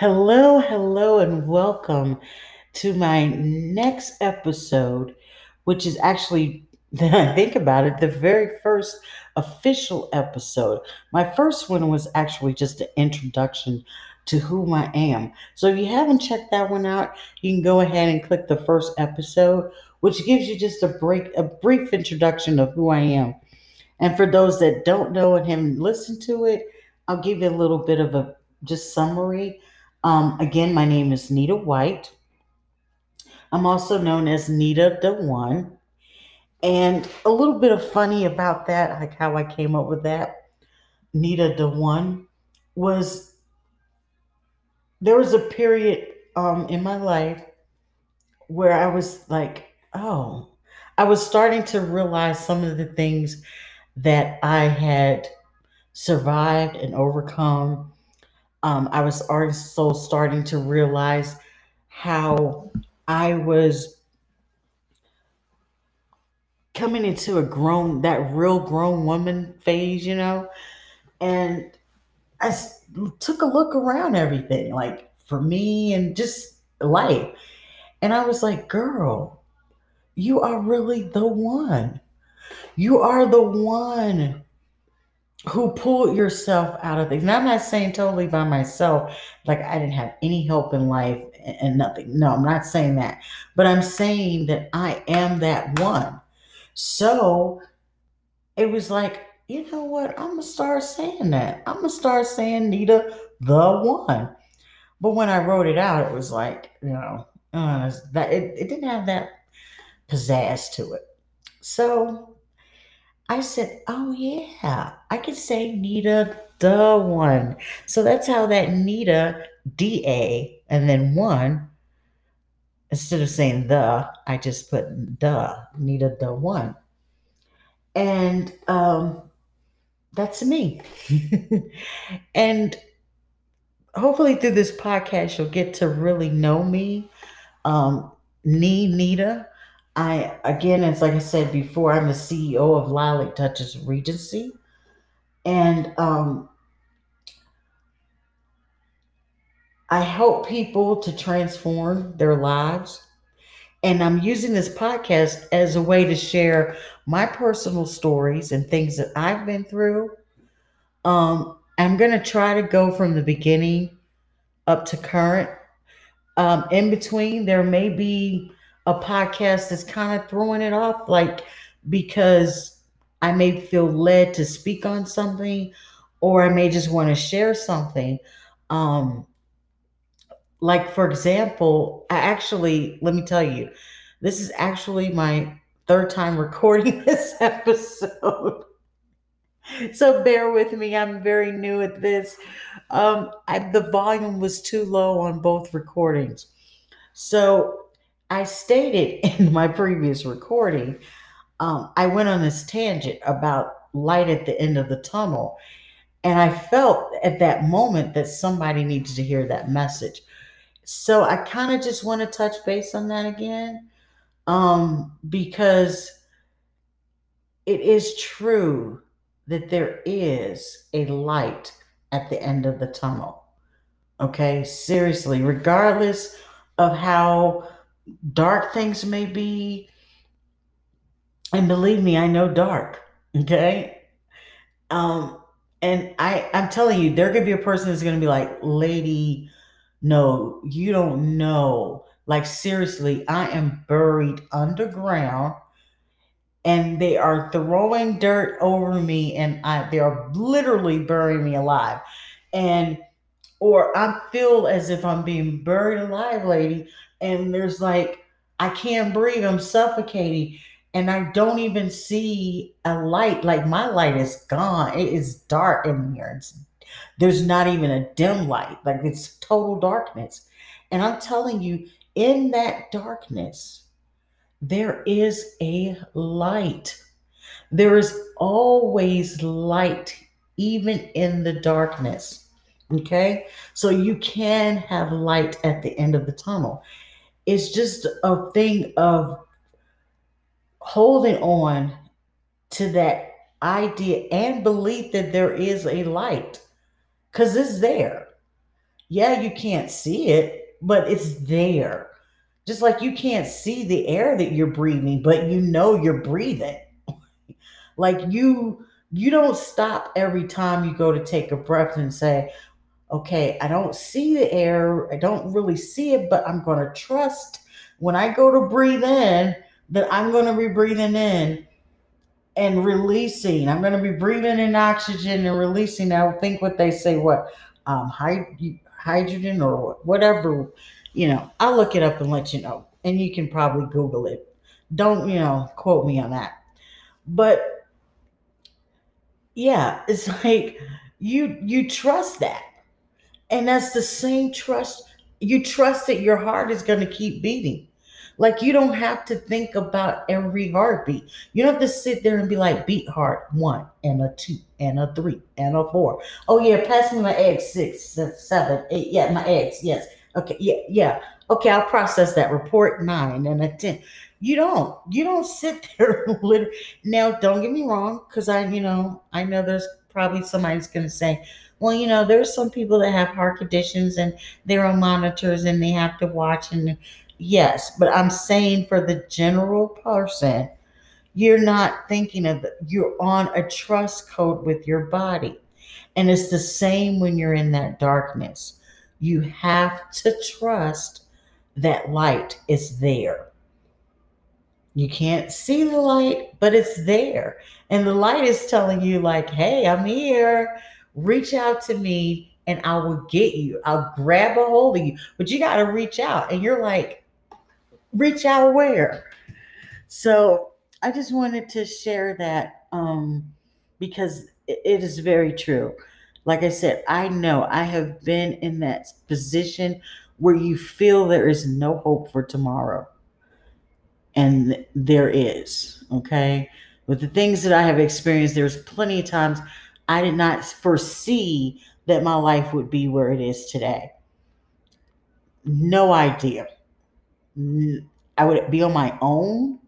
Hello, hello, and welcome to my next episode, which is actually, I think about it, the very first official episode. My first one was actually just an introduction to who I am. So if you haven't checked that one out, you can go ahead and click the first episode, which gives you just a break, a brief introduction of who I am. And for those that don't know and haven't listened to it, I'll give you a little bit of a just summary. Um, again, my name is Nita White. I'm also known as Nita the One. And a little bit of funny about that, like how I came up with that, Nita the One, was there was a period um, in my life where I was like, oh, I was starting to realize some of the things that I had survived and overcome. Um, I was also starting to realize how I was coming into a grown, that real grown woman phase, you know, and I took a look around everything, like for me and just life. And I was like, girl, you are really the one. You are the one who pulled yourself out of things. And I'm not saying totally by myself, like I didn't have any help in life and, and nothing. No, I'm not saying that. But I'm saying that I am that one. So it was like, you know what? I'm gonna start saying that. I'm gonna start saying Nita the one. But when I wrote it out, it was like, you know, uh, that it, it didn't have that pizzazz to it. So I said, oh yeah, I could say Nita the one. So that's how that Nita D A and then one instead of saying the, I just put the Nita the one. And um that's me. and hopefully through this podcast you'll get to really know me um nee nita i again it's like i said before i'm the ceo of Lilac Duchess Regency. And um i help people to transform their lives. And i'm using this podcast as a way to share my personal stories and things that i've been through. Um i'm going to try to go from the beginning up to current. Um, in between, there may be a podcast that's kind of throwing it off, like because I may feel led to speak on something, or I may just want to share something. Um, like, for example, I actually, let me tell you, this is actually my third time recording this episode. So bear with me. I'm very new at this. Um, I, the volume was too low on both recordings. So I stated in my previous recording, um, I went on this tangent about light at the end of the tunnel. And I felt at that moment that somebody needed to hear that message. So I kind of just want to touch base on that again um, because it is true that there is a light at the end of the tunnel. Okay, seriously, regardless of how dark things may be, and believe me, I know dark. Okay, um, and I I'm telling you, there could be a person who's gonna be like, lady, no, you don't know. Like seriously, I am buried underground and they are throwing dirt over me and I they are literally burying me alive. And or I feel as if I'm being buried alive, lady, and there's like I can't breathe, I'm suffocating, and I don't even see a light. Like my light is gone. It is dark in here. It's, there's not even a dim light. Like it's total darkness. And I'm telling you, in that darkness, there is a light. There is always light, even in the darkness. Okay. So you can have light at the end of the tunnel. It's just a thing of holding on to that idea and belief that there is a light because it's there. Yeah, you can't see it, but it's there. Just like you can't see the air that you're breathing, but you know you're breathing. Like you you don't stop every time you go to take a breath and say, "Okay, I don't see the air. I don't really see it, but I'm going to trust when I go to breathe in that I'm going to be breathing in and releasing. I'm going to be breathing in oxygen and releasing. I think what they say, what um, hy- hydrogen or whatever. You know, I'll look it up and let you know, and you can probably Google it. Don't you know? Quote me on that. But yeah, it's like you you trust that, and that's the same trust. You trust that your heart is going to keep beating like you don't have to think about every heartbeat. You don't have to sit there and be like, beat heart one and a two and a three and a four. Oh yeah, pass me my eggs six, seven, eight. Yeah, my eggs. Yes. Okay. Yeah. Yeah. Okay, I'll process that. Report nine and a ten. You don't. You don't sit there. Now, don't get me wrong, because I, you know, I know there's probably somebody's going to say, well, you know, there's some people that have heart conditions and they're on monitors and they have to watch and Yes, but I'm saying for the general person, you're not thinking of. You're on a trust code with your body. And it's the same when you're in that darkness. You have to trust that light is there. You can't see the light, but it's there. And the light is telling you, like, hey, I'm here. Reach out to me and I will get you. I'll grab a hold of you. But you got to reach out. And you're like, reach out where. So I just wanted to share that um, because it is very true. Like I said, I know I have been in that position where you feel there is no hope for tomorrow. And there is, okay? With the things that I have experienced, there's plenty of times I did not foresee that my life would be where it is today. No idea. I would be on my own.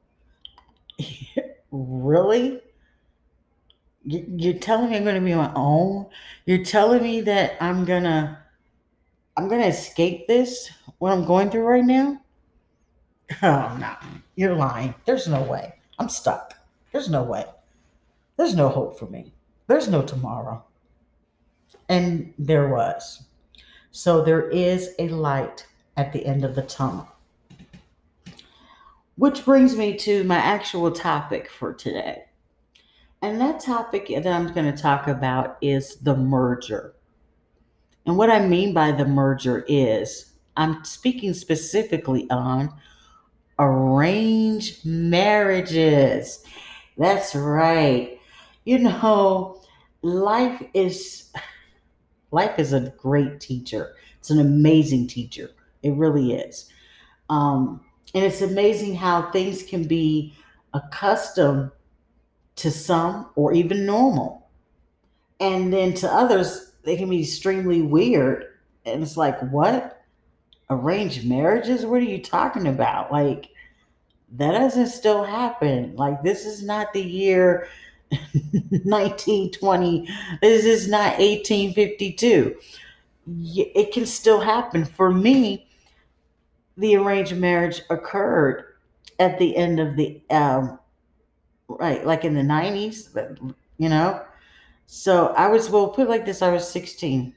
really? You're telling me I'm going to be on my own? You're telling me that I'm going to I'm going to escape this what I'm going through right now? Oh, no. You're lying. There's no way. I'm stuck. There's no way. There's no hope for me. There's no tomorrow. And there was. So there is a light at the end of the tunnel. Which brings me to my actual topic for today. And that topic that I'm going to talk about is the merger. And what I mean by the merger is I'm speaking specifically on arranged marriages. That's right. You know, life is life is a great teacher. It's an amazing teacher. It really is. Um, and it's amazing how things can be accustomed to some or even normal. And then to others, they can be extremely weird. And it's like, what? Arranged marriages? What are you talking about? Like, that doesn't still happen. Like, this is not the year 1920. This is not 1852. It can still happen. For me, the arranged marriage occurred at the end of the um, right like in the 90s you know so i was well put like this i was 16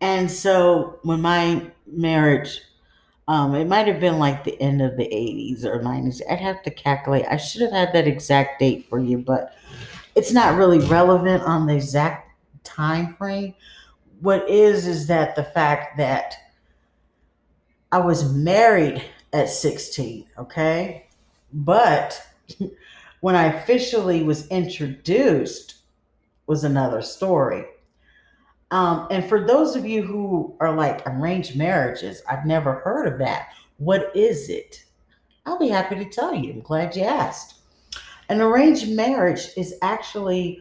and so when my marriage um, it might have been like the end of the 80s or 90s i'd have to calculate i should have had that exact date for you but it's not really relevant on the exact time frame what is is that the fact that I was married at 16, okay? But when I officially was introduced was another story. Um, and for those of you who are like arranged marriages, I've never heard of that. What is it? I'll be happy to tell you. I'm glad you asked. An arranged marriage is actually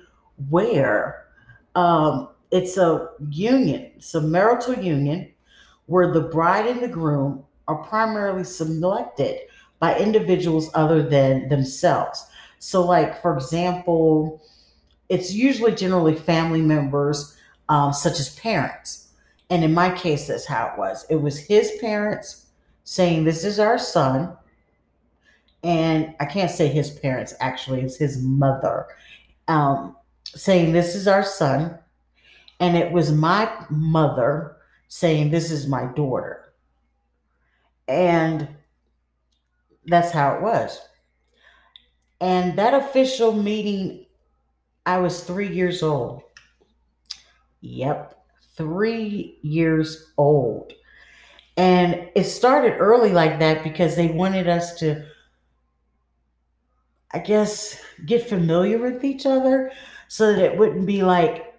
where um, it's a union, it's a marital union where the bride and the groom are primarily selected by individuals other than themselves. So, like, for example, it's usually generally family members, um, such as parents. And in my case, that's how it was. It was his parents saying, This is our son. And I can't say his parents, actually, it's his mother um, saying, This is our son. And it was my mother saying, This is my daughter. And that's how it was. And that official meeting, I was three years old. Yep, three years old. And it started early like that because they wanted us to, I guess, get familiar with each other so that it wouldn't be like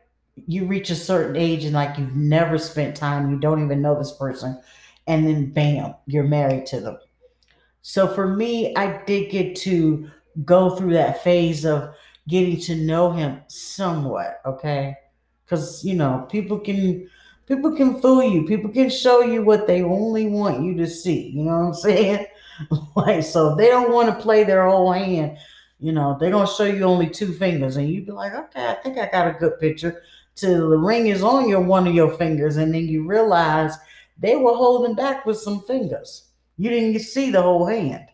you reach a certain age and like you've never spent time, you don't even know this person, and then bam, you're married to them. So for me, I did get to go through that phase of getting to know him somewhat, okay? Cuz you know, people can people can fool you. People can show you what they only want you to see. You know what I'm saying? like so they don't want to play their whole hand. You know, they're gonna show you only two fingers, and you'd be like, okay, I think I got a good picture. Till the ring is on your one of your fingers, and then you realize they were holding back with some fingers. You didn't see the whole hand.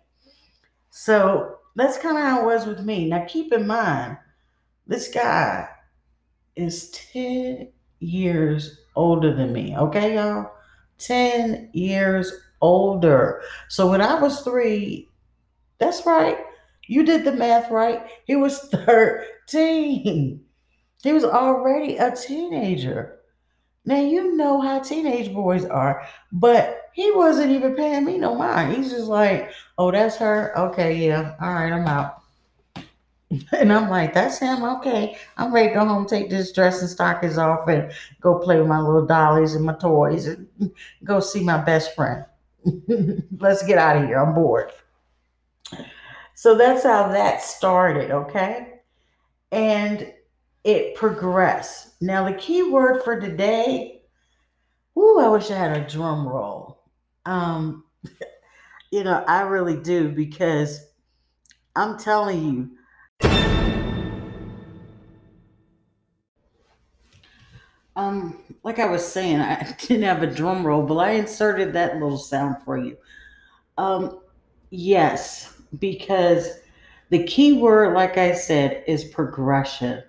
So that's kind of how it was with me. Now, keep in mind, this guy is 10 years older than me. Okay, y'all? 10 years older. So when I was three, that's right. You did the math right. He was 13. He was already a teenager. Now you know how teenage boys are, but he wasn't even paying me no mind. He's just like, "Oh, that's her. Okay, yeah, all right, I'm out." And I'm like, "That's him. Okay, I'm ready to go home, take this dress and stockings off, and go play with my little dollies and my toys, and go see my best friend. Let's get out of here. I'm bored." So that's how that started. Okay, and it progressed. Now, the key word for today, ooh, I wish I had a drum roll. Um, you know, I really do because I'm telling you, um, like I was saying, I didn't have a drum roll, but I inserted that little sound for you. Um, yes, because the key word, like I said, is progression.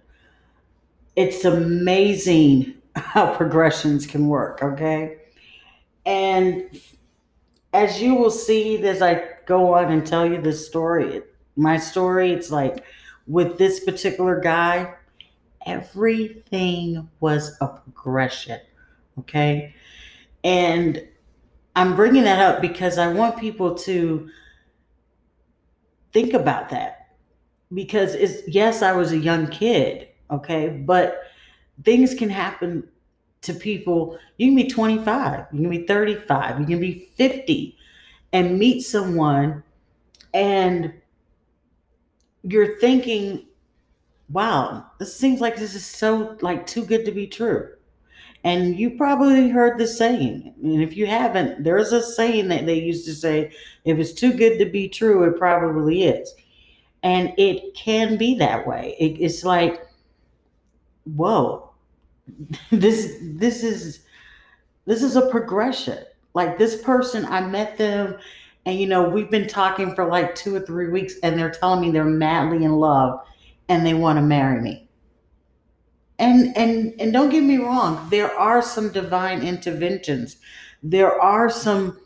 It's amazing how progressions can work, okay? And as you will see as I go on and tell you this story, my story, it's like with this particular guy, everything was a progression, okay? And I'm bringing that up because I want people to think about that. Because it's yes, I was a young kid, okay? But things can happen to people. You can be 25, you can be 35, you can be 50 and meet someone and you're thinking, wow, this seems like this is so like too good to be true. And you probably heard the saying. And if you haven't, there's a saying that they used to say, if it's too good to be true, it probably is. And it can be that way. It, it's like, whoa, this this is this is a progression. Like this person, I met them and you know, we've been talking for like two or three weeks and they're telling me they're madly in love and they want to marry me. And and and don't get me wrong, there are some divine interventions. There are some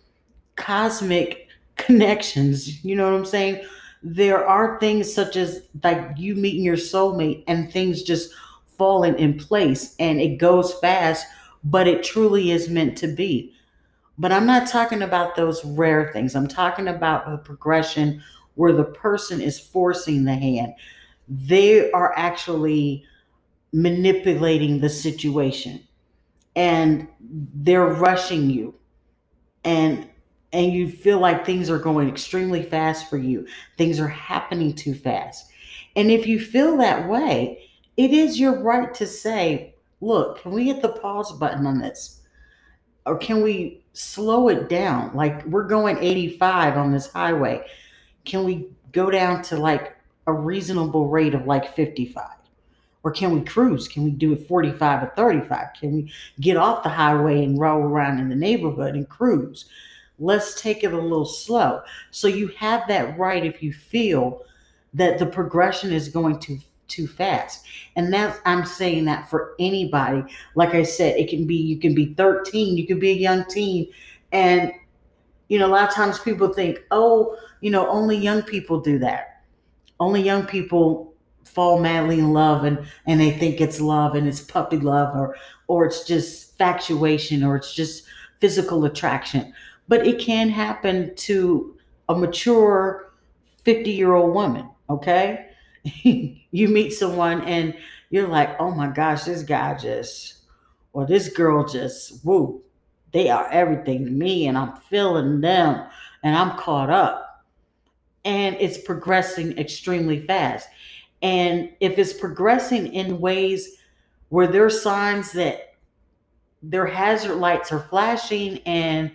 cosmic connections, you know what I'm saying? There are things such as like you meeting your soulmate and things just falling in place and it goes fast, but it truly is meant to be. But I'm not talking about those rare things. I'm talking about a progression where the person is forcing the hand. They are actually manipulating the situation and they're rushing you and and you feel like things are going extremely fast for you. Things are happening too fast. And if you feel that way, it is your right to say, look, can we hit the pause button on this? Or can we slow it down? Like we're going 85 on this highway. Can we go down to like a reasonable rate of like 55? Or can we cruise? Can we do it 45 or 35? Can we get off the highway and roll around in the neighborhood and cruise? Let's take it a little slow. So you have that right if you feel that the progression is going too too fast. And that's I'm saying that for anybody. Like I said, it can be you can be 13, you could be a young teen and you know, a lot of times people think, "Oh, you know, only young people do that." Only young people fall madly in love and and they think it's love and it's puppy love or or it's just factuation or it's just physical attraction. But it can happen to a mature 50 year old woman, okay? you meet someone and you're like, oh my gosh, this guy just, or this girl just, woo, they are everything to me and I'm feeling them and I'm caught up. And it's progressing extremely fast. And if it's progressing in ways where there are signs that their hazard lights are flashing and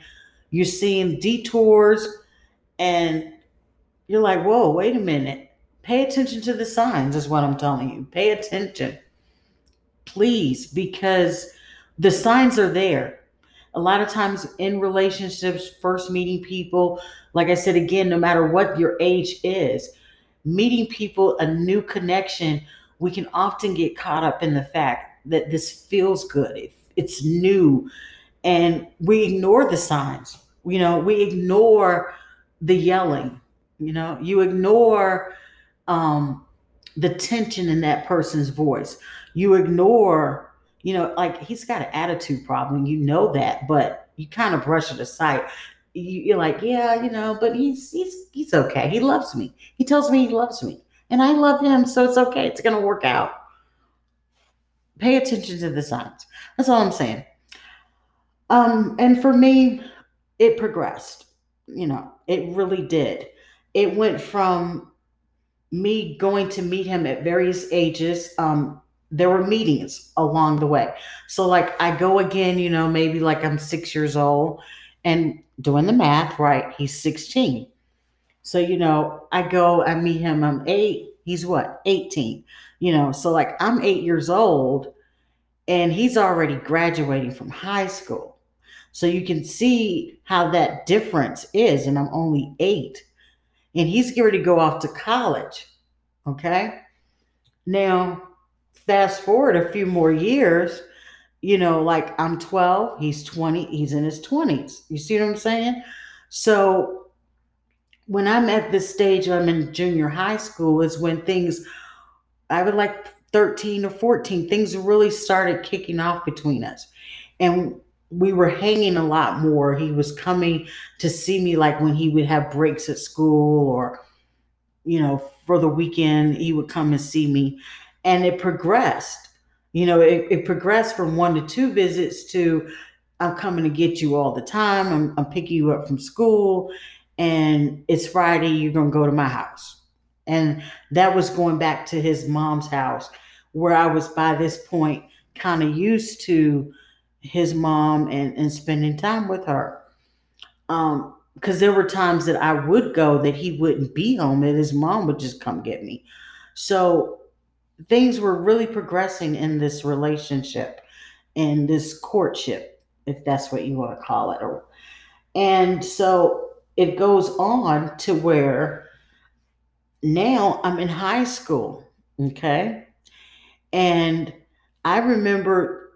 you're seeing detours and you're like, whoa, wait a minute. Pay attention to the signs, is what I'm telling you. Pay attention, please, because the signs are there. A lot of times in relationships, first meeting people, like I said again, no matter what your age is, meeting people, a new connection, we can often get caught up in the fact that this feels good. It, it's new. And we ignore the signs. You know, we ignore the yelling. You know, you ignore um, the tension in that person's voice. You ignore, you know, like he's got an attitude problem. You know that, but you kind of brush it aside. You, are like, yeah, you know, but he's he's he's okay. He loves me. He tells me he loves me, and I love him, so it's okay. It's gonna work out. Pay attention to the signs. That's all I'm saying. Um, and for me, it progressed. You know, it really did. It went from me going to meet him at various ages. Um, there were meetings along the way. So, like, I go again, you know, maybe like I'm six years old and doing the math, right? He's 16. So, you know, I go, I meet him, I'm eight. He's what, 18? You know, so like I'm eight years old and he's already graduating from high school. So you can see how that difference is. And I'm only eight and he's getting to go off to college. Okay. Now, fast forward a few more years, you know, like I'm 12, he's 20, he's in his 20s. You see what I'm saying? So when I'm at this stage, I'm in junior high school, is when things, I would like 13 or 14, things really started kicking off between us. And we were hanging a lot more. He was coming to see me like when he would have breaks at school or, you know, for the weekend, he would come and see me. And it progressed. You know, it, it progressed from one to two visits to I'm coming to get you all the time. I'm, I'm picking you up from school. And it's Friday, you're going to go to my house. And that was going back to his mom's house, where I was by this point kind of used to his mom and, and spending time with her. Um, because there were times that I would go that he wouldn't be home and his mom would just come get me. So things were really progressing in this relationship and this courtship, if that's what you want to call it. And so it goes on to where now I'm in high school, okay? And I remember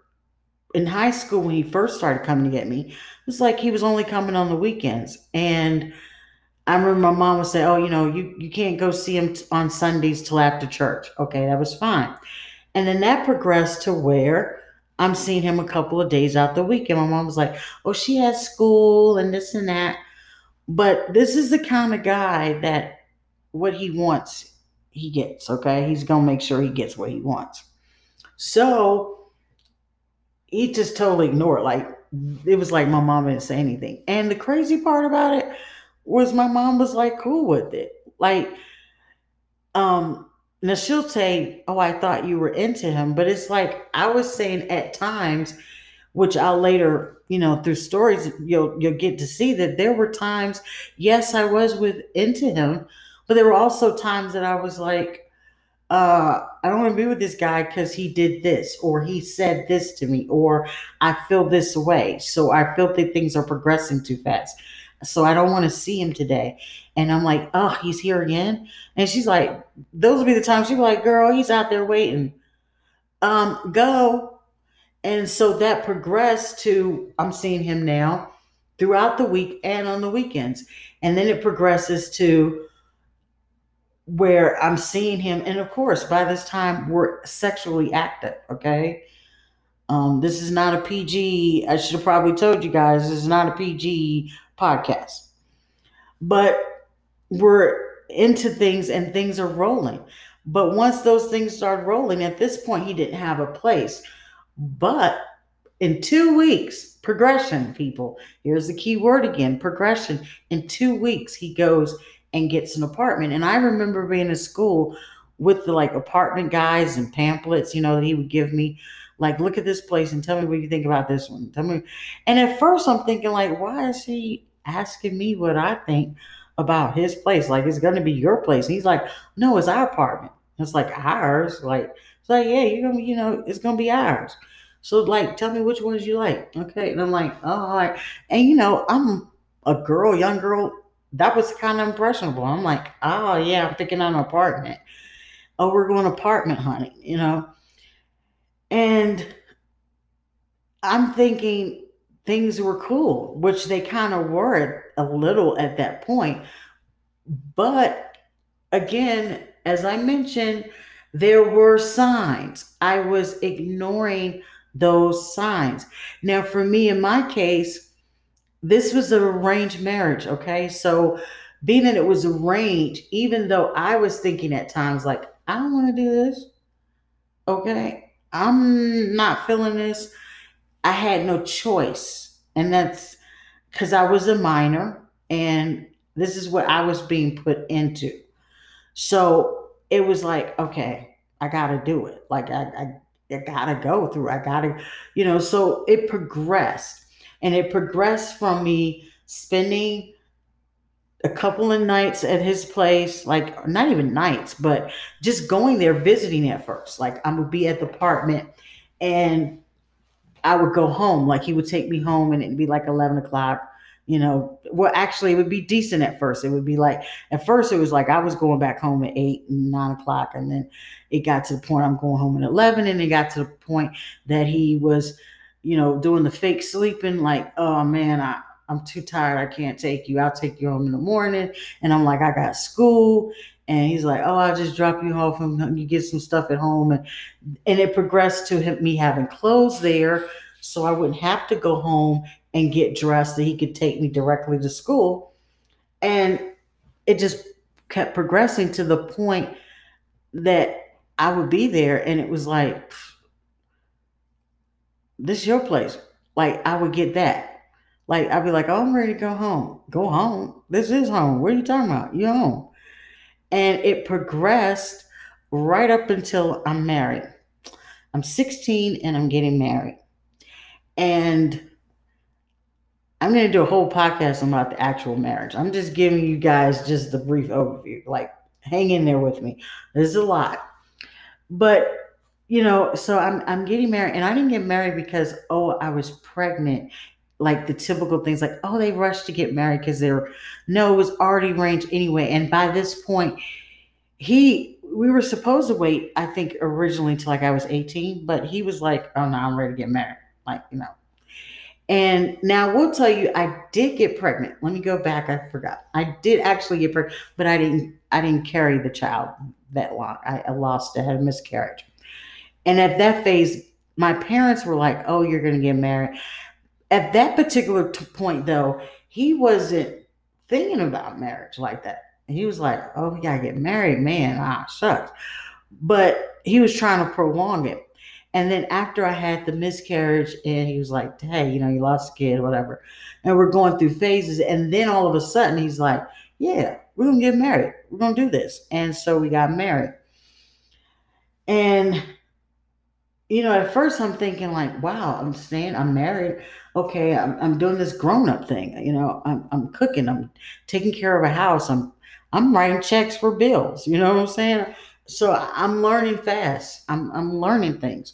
in high school when he first started coming to get me, it was like he was only coming on the weekends. And I remember my mom would say, "Oh, you know, you you can't go see him t- on Sundays till after church." Okay, that was fine. And then that progressed to where I'm seeing him a couple of days out the week, and my mom was like, "Oh, she has school and this and that." But this is the kind of guy that what he wants, he gets. Okay, he's gonna make sure he gets what he wants. So he just totally ignored. Like it was like my mom didn't say anything. And the crazy part about it was my mom was like cool with it. Like, um, now she'll say, Oh, I thought you were into him. But it's like I was saying at times, which I'll later, you know, through stories, you'll you'll get to see that there were times, yes, I was with into him, but there were also times that I was like, uh, I don't want to be with this guy because he did this or he said this to me or I feel this way. So I feel that things are progressing too fast. So I don't want to see him today. And I'm like, oh, he's here again. And she's like, those will be the times she'd be like, girl, he's out there waiting. Um, go. And so that progressed to I'm seeing him now throughout the week and on the weekends. And then it progresses to where I'm seeing him. And of course, by this time, we're sexually active, okay? Um, this is not a PG. I should have probably told you guys this is not a PG podcast. But we're into things and things are rolling. But once those things started rolling, at this point, he didn't have a place. But in two weeks, progression, people, here's the key word again progression. In two weeks, he goes and gets an apartment. And I remember being in school with the like apartment guys and pamphlets, you know, that he would give me. Like, look at this place and tell me what you think about this one. Tell me. And at first, I'm thinking, like, why is he asking me what I think about his place? Like, it's going to be your place. And he's like, no, it's our apartment. It's like ours. Like, it's like, yeah, you're gonna, you know, it's gonna be ours. So, like, tell me which ones you like. Okay. And I'm like, oh, all right. And you know, I'm a girl, young girl that was kind of impressionable. I'm like, oh yeah, I'm picking out an apartment. Oh, we're going apartment hunting, you know. And I'm thinking things were cool, which they kind of were a little at that point. But again, as I mentioned, there were signs. I was ignoring those signs. Now, for me, in my case, this was an arranged marriage, okay? So being that it was arranged, even though I was thinking at times like, I don't want to do this. Okay. I'm not feeling this. I had no choice. And that's because I was a minor and this is what I was being put into. So it was like, okay, I got to do it. Like, I, I, I got to go through. I got to, you know, so it progressed. And it progressed from me spending a couple of nights at his place, like not even nights, but just going there visiting at first. Like I would be at the apartment and I would go home. Like he would take me home and it'd be like 11 o'clock. You know, well, actually, it would be decent at first. It would be like, at first, it was like I was going back home at eight and nine o'clock. And then it got to the point I'm going home at 11. And it got to the point that he was, you know, doing the fake sleeping, like, oh man, I, I'm too tired. I can't take you. I'll take you home in the morning. And I'm like, I got school. And he's like, oh, I'll just drop you off and you get some stuff at home. And, and it progressed to him, me having clothes there so I wouldn't have to go home and get dressed, that he could take me directly to school. And it just kept progressing to the point that I would be there. And it was like, this is your place. Like I would get that. Like I'd be like, oh, I'm ready to go home. Go home. This is home. What are you talking about? You home. And it progressed right up until I'm married. I'm 16 and I'm getting married. And I'm going to do a whole podcast about the actual marriage. I'm just giving you guys just the brief overview. Like, hang in there with me. There's a lot. But you know, so I'm I'm getting married, and I didn't get married because oh I was pregnant, like the typical things like oh they rushed to get married because they're no it was already arranged anyway, and by this point he we were supposed to wait I think originally until like I was 18, but he was like oh no I'm ready to get married, like you know. And now we'll tell you, I did get pregnant. Let me go back. I forgot. I did actually get pregnant, but I didn't. I didn't carry the child that long. I, I lost. I had a miscarriage. And at that phase, my parents were like, oh, you're to get married. At that particular t- point, though, he wasn't thinking about marriage like that. He was like, oh, we got to get married, man. Ah, shucks. But he was trying to prolong it. And then after I had the miscarriage, and he was like, hey, you know, you lost a kid, whatever. And we're going through phases. And then all of a sudden, he's like, yeah, we're to get married. We're to do this. And so we got married. And you know, at first I'm thinking like, wow, I'm staying, I'm married. Okay, I'm, I'm doing this grown up thing. You know, I'm, I'm cooking, I'm taking care of a house, I'm I'm writing checks for bills. You know what I'm saying? So I'm learning fast. I'm I'm learning things.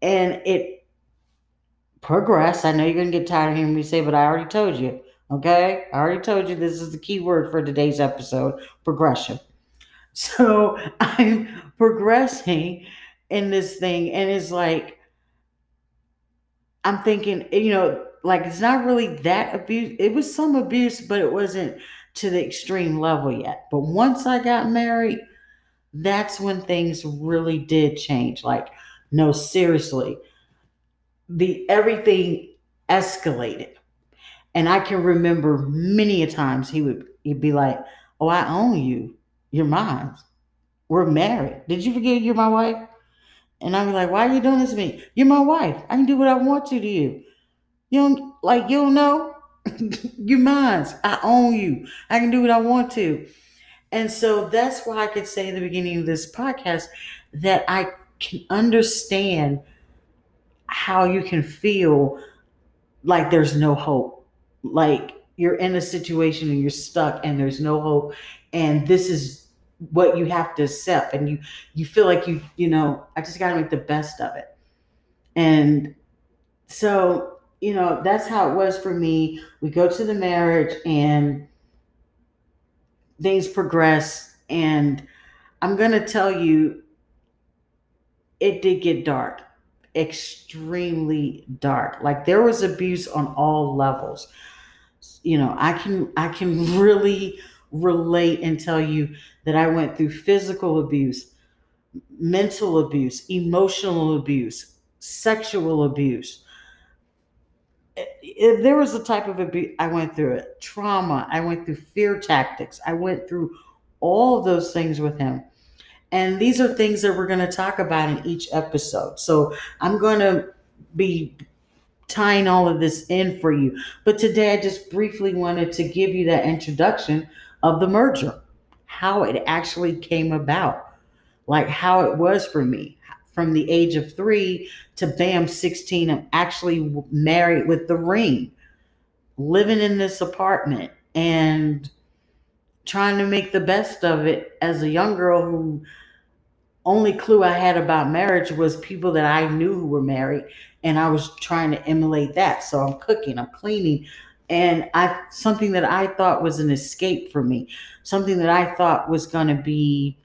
And it progress. I know you're gonna get tired of hearing me say, but I already told you. Okay? I already told you this is the key word for today's episode progression. So I'm progressing in this thing, and it's like I'm thinking, you know, like it's not really that abuse. It was some abuse, but it wasn't to the extreme level yet. But once I got married, that's when things really did change. Like, no, seriously, the everything escalated. And I can remember many a times he would he'd be like, Oh, I own you. You're mine. We're married. Did you forget you're my wife? And I'm like, Why are you doing this to me? You're my wife. I can do what I want to to you. You don't like you don't know? you're mine. I own you. I can do what I want to. And so that's why I could say in the beginning of this podcast that I can understand how you can feel like there's no hope. Like you're in a situation and you're stuck and there's no hope and this is what you have to accept and you you feel like you you know I just got to make the best of it. And so, you know, that's how it was for me. We go to the marriage and things progress and I'm going to tell you it did get dark extremely dark. Like there was abuse on all levels. You know, I can I can really relate and tell you that I went through physical abuse, mental abuse, emotional abuse, sexual abuse. If there was a type of abuse, I went through it. Trauma, I went through fear tactics. I went through all of those things with him. And these are things that we're going to talk about in each episode. So I'm going to be tying all of this in for you. But today I just briefly wanted to give you that introduction of the merger, how it actually came about, like how it was for me from the age of three to bam, 16. I'm actually married with the ring, living in this apartment and trying to make the best of it as a young girl who only clue I had about marriage was people that I knew who were married, and I was trying to emulate that. So I'm cooking, I'm cleaning, and I something that I thought was an escape for me, something that I thought was going to be,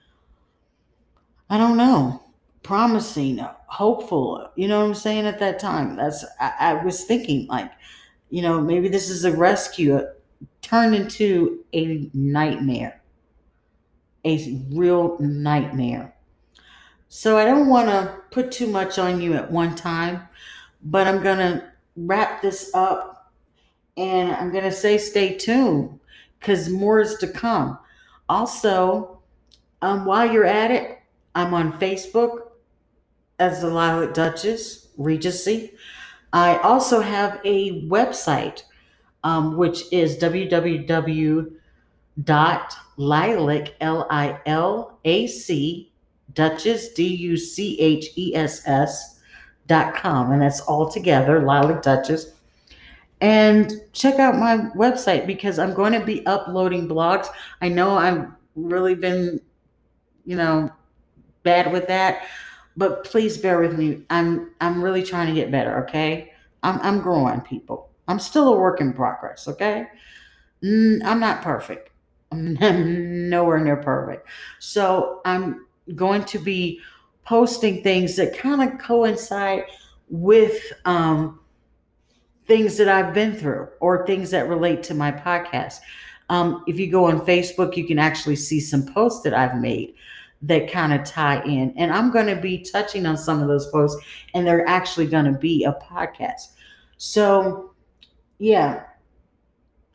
I don't know, promising, hopeful. You know what I'm saying? At that time, that's I, I was thinking like, you know, maybe this is a rescue, uh, turned into a nightmare, a real nightmare. So I don't want to put too much on you at one time, but I'm going to wrap this up and I'm going to say stay tuned because more is to come. Also, um, while you're at it, I'm on Facebook as the Lilac Duchess Regency. I also have a website, um, which is www.lilac, L-I-L-A-C, Duchess, D U C H E S S dot com. And that's all together, Lilac Duchess. And check out my website because I'm going to be uploading blogs. I know I've really been, you know, bad with that, but please bear with me. I'm I'm really trying to get better, okay? I'm I'm growing, people. I'm still a work in progress, okay? I'm not perfect. I'm nowhere near perfect. So I'm going to be posting things that kind of coincide with um, things that I've been through or things that relate to my podcast. Um, if you go on Facebook, you can actually see some posts that I've made that kind of tie in. And I'm going to be touching on some of those posts, and they're actually going to be a podcast. So, yeah,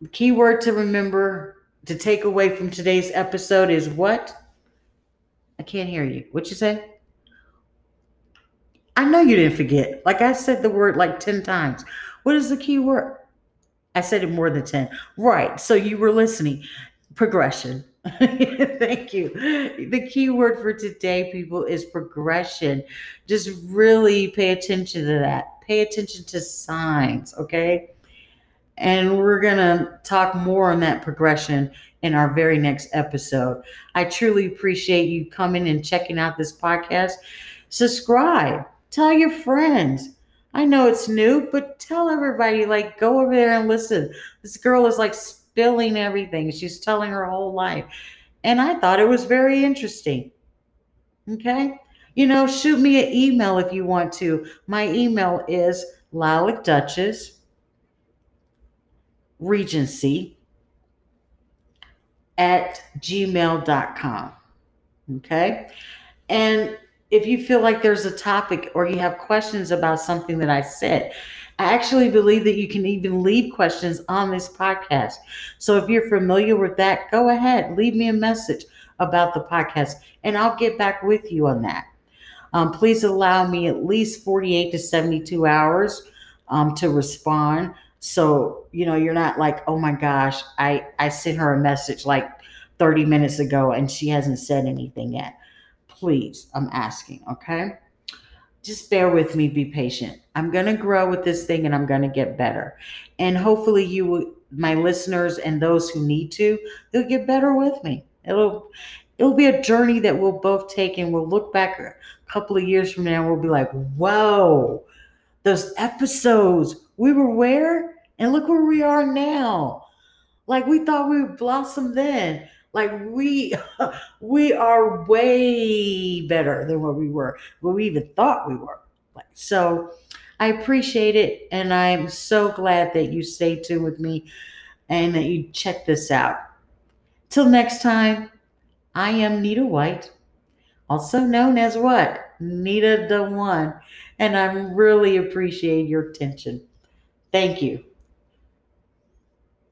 the key word to remember to take away from today's episode is what? I can't hear you. What you say? I know you didn't forget. Like I said the word like 10 times. What is the key word? I said it more than 10. Right. So you were listening. Progression. Thank you. The key word for today, people, is progression. Just really pay attention to that. Pay attention to signs, okay? And we're going to talk more on that progression in our very next episode. I truly appreciate you coming and checking out this podcast. Subscribe, tell your friends. I know it's new, but tell everybody, like, go over there and listen. This girl is like spilling everything. She's telling her whole life. And I thought it was very interesting. Okay. You know, shoot me an email if you want to. My email is Lilac Duchess Regency at gmail.com. Okay. And if you feel like there's a topic or you have questions about something that I said, I actually believe that you can even leave questions on this podcast. So if you're familiar with that, go ahead, leave me a message about the podcast and I'll get back with you on that. Um, please allow me at least 48 to 72 hours um, to respond. So, you know, you're not like, oh my gosh, I, I sent her a message like 30 minutes ago and she hasn't said anything yet. Please, I'm asking, okay? Just bear with me, be patient. I'm going to grow with this thing and I'm going to get better. And hopefully, you, my listeners, and those who need to, they'll get better with me. It'll, it'll be a journey that we'll both take and we'll look back a couple of years from now we'll be like, whoa, those episodes, we were where? And look where we are now. Like we thought we would blossom then. Like we we are way better than what we were, what we even thought we were. Like so I appreciate it and I'm so glad that you stay tuned with me and that you check this out. Till next time, I am Nita White, also known as what? Nita the One. And I really appreciate your attention. Thank you.